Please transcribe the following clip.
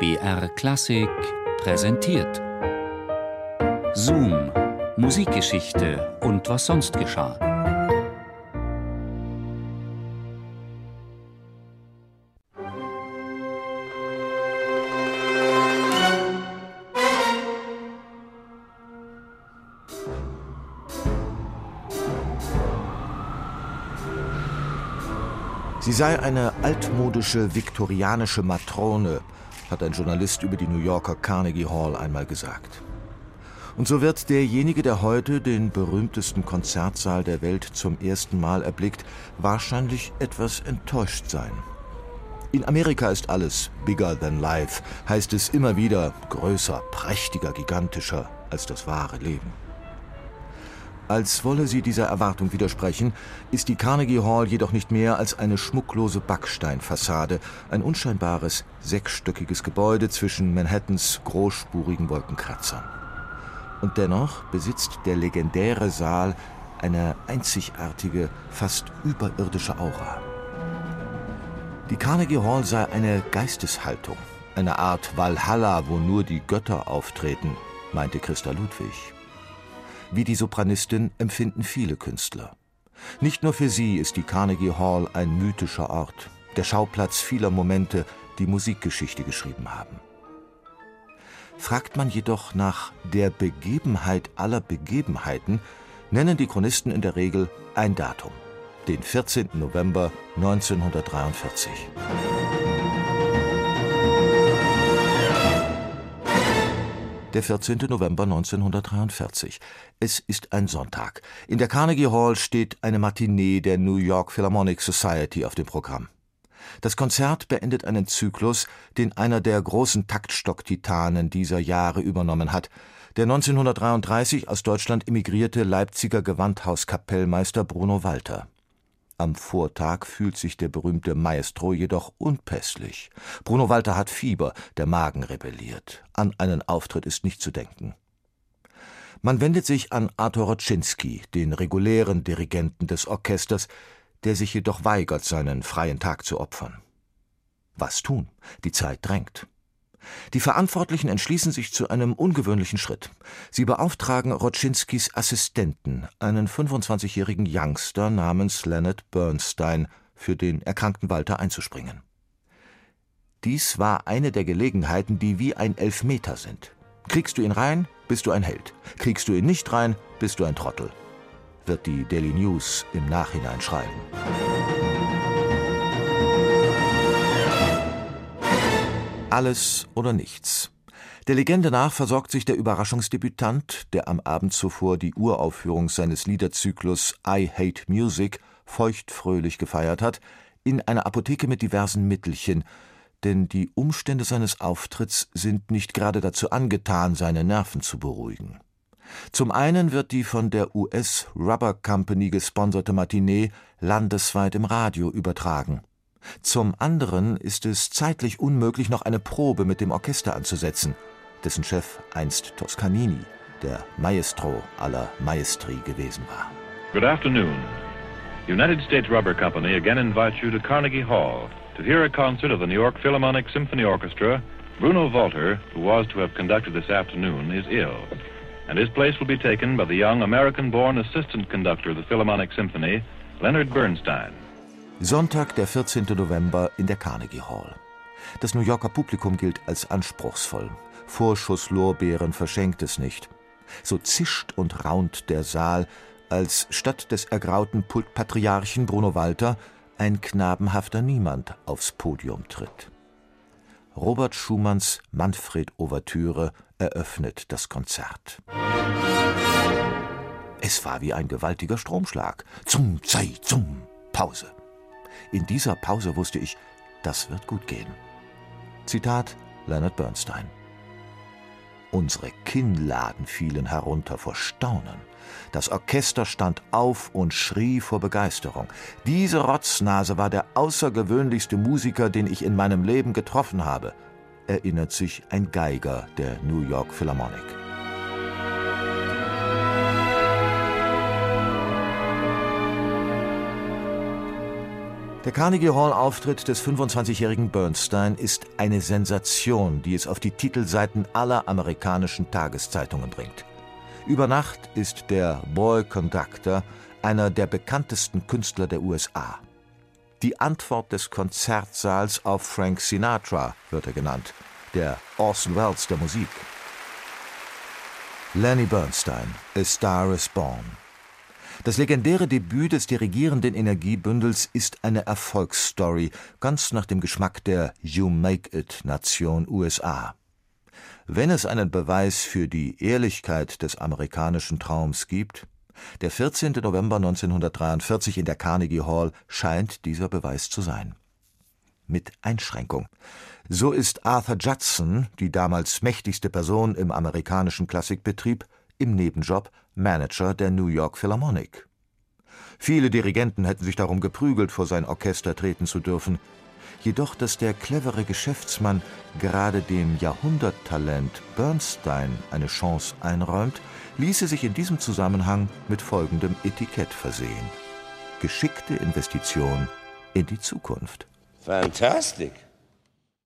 BR Klassik präsentiert. Zoom, Musikgeschichte und was sonst geschah. Sie sei eine altmodische viktorianische Matrone, hat ein Journalist über die New Yorker Carnegie Hall einmal gesagt. Und so wird derjenige, der heute den berühmtesten Konzertsaal der Welt zum ersten Mal erblickt, wahrscheinlich etwas enttäuscht sein. In Amerika ist alles bigger than life, heißt es immer wieder größer, prächtiger, gigantischer als das wahre Leben. Als wolle sie dieser Erwartung widersprechen, ist die Carnegie Hall jedoch nicht mehr als eine schmucklose Backsteinfassade, ein unscheinbares, sechsstöckiges Gebäude zwischen Manhattans großspurigen Wolkenkratzern. Und dennoch besitzt der legendäre Saal eine einzigartige, fast überirdische Aura. Die Carnegie Hall sei eine Geisteshaltung, eine Art Valhalla, wo nur die Götter auftreten, meinte Christa Ludwig. Wie die Sopranistin empfinden viele Künstler. Nicht nur für sie ist die Carnegie Hall ein mythischer Ort, der Schauplatz vieler Momente, die Musikgeschichte geschrieben haben. Fragt man jedoch nach der Begebenheit aller Begebenheiten, nennen die Chronisten in der Regel ein Datum, den 14. November 1943. Der 14. November 1943. Es ist ein Sonntag. In der Carnegie Hall steht eine Matinee der New York Philharmonic Society auf dem Programm. Das Konzert beendet einen Zyklus, den einer der großen Taktstock-Titanen dieser Jahre übernommen hat, der 1933 aus Deutschland emigrierte Leipziger Gewandhauskapellmeister Bruno Walter. Am Vortag fühlt sich der berühmte Maestro jedoch unpässlich. Bruno Walter hat Fieber, der Magen rebelliert. An einen Auftritt ist nicht zu denken. Man wendet sich an Arthur Roczynski, den regulären Dirigenten des Orchesters, der sich jedoch weigert, seinen freien Tag zu opfern. Was tun? Die Zeit drängt. Die Verantwortlichen entschließen sich zu einem ungewöhnlichen Schritt. Sie beauftragen Roczynskis Assistenten, einen 25-jährigen Youngster namens Leonard Bernstein, für den erkrankten Walter einzuspringen. Dies war eine der Gelegenheiten, die wie ein Elfmeter sind. Kriegst du ihn rein, bist du ein Held. Kriegst du ihn nicht rein, bist du ein Trottel. Wird die Daily News im Nachhinein schreiben. Alles oder nichts. Der Legende nach versorgt sich der Überraschungsdebütant, der am Abend zuvor die Uraufführung seines Liederzyklus I Hate Music feuchtfröhlich gefeiert hat, in einer Apotheke mit diversen Mittelchen, denn die Umstände seines Auftritts sind nicht gerade dazu angetan, seine Nerven zu beruhigen. Zum einen wird die von der US Rubber Company gesponserte Matinee landesweit im Radio übertragen. Zum anderen ist es zeitlich unmöglich, noch eine Probe mit dem Orchester anzusetzen, dessen Chef einst Toscanini, der Maestro aller Maestri gewesen war. Good afternoon. United States Rubber Company again invites you to Carnegie Hall to hear a concert of the New York Philharmonic Symphony Orchestra. Bruno Walter, who was to have conducted this afternoon, is ill, and his place will be taken by the young American born assistant conductor of the Philharmonic Symphony, Leonard Bernstein. Sonntag, der 14. November in der Carnegie Hall. Das New Yorker Publikum gilt als anspruchsvoll. Vorschusslorbeeren verschenkt es nicht. So zischt und raunt der Saal, als statt des ergrauten Pultpatriarchen Bruno Walter ein knabenhafter Niemand aufs Podium tritt. Robert Schumanns Manfred-Ouvertüre eröffnet das Konzert. Es war wie ein gewaltiger Stromschlag. Zum, zei, zum, Pause. In dieser Pause wusste ich, das wird gut gehen. Zitat Leonard Bernstein. Unsere Kinnladen fielen herunter vor Staunen. Das Orchester stand auf und schrie vor Begeisterung. Diese Rotznase war der außergewöhnlichste Musiker, den ich in meinem Leben getroffen habe, erinnert sich ein Geiger der New York Philharmonic. Der Carnegie Hall-Auftritt des 25-jährigen Bernstein ist eine Sensation, die es auf die Titelseiten aller amerikanischen Tageszeitungen bringt. Über Nacht ist der Boy Conductor einer der bekanntesten Künstler der USA. Die Antwort des Konzertsaals auf Frank Sinatra wird er genannt, der Orson Welles der Musik. Lenny Bernstein, A Star is Born. Das legendäre Debüt des dirigierenden Energiebündels ist eine Erfolgsstory, ganz nach dem Geschmack der You Make It Nation USA. Wenn es einen Beweis für die Ehrlichkeit des amerikanischen Traums gibt, der 14. November 1943 in der Carnegie Hall scheint dieser Beweis zu sein. Mit Einschränkung. So ist Arthur Judson, die damals mächtigste Person im amerikanischen Klassikbetrieb, im Nebenjob Manager der New York Philharmonic. Viele Dirigenten hätten sich darum geprügelt, vor sein Orchester treten zu dürfen. Jedoch, dass der clevere Geschäftsmann gerade dem Jahrhunderttalent Bernstein eine Chance einräumt, ließe sich in diesem Zusammenhang mit folgendem Etikett versehen. Geschickte Investition in die Zukunft. Fantastic.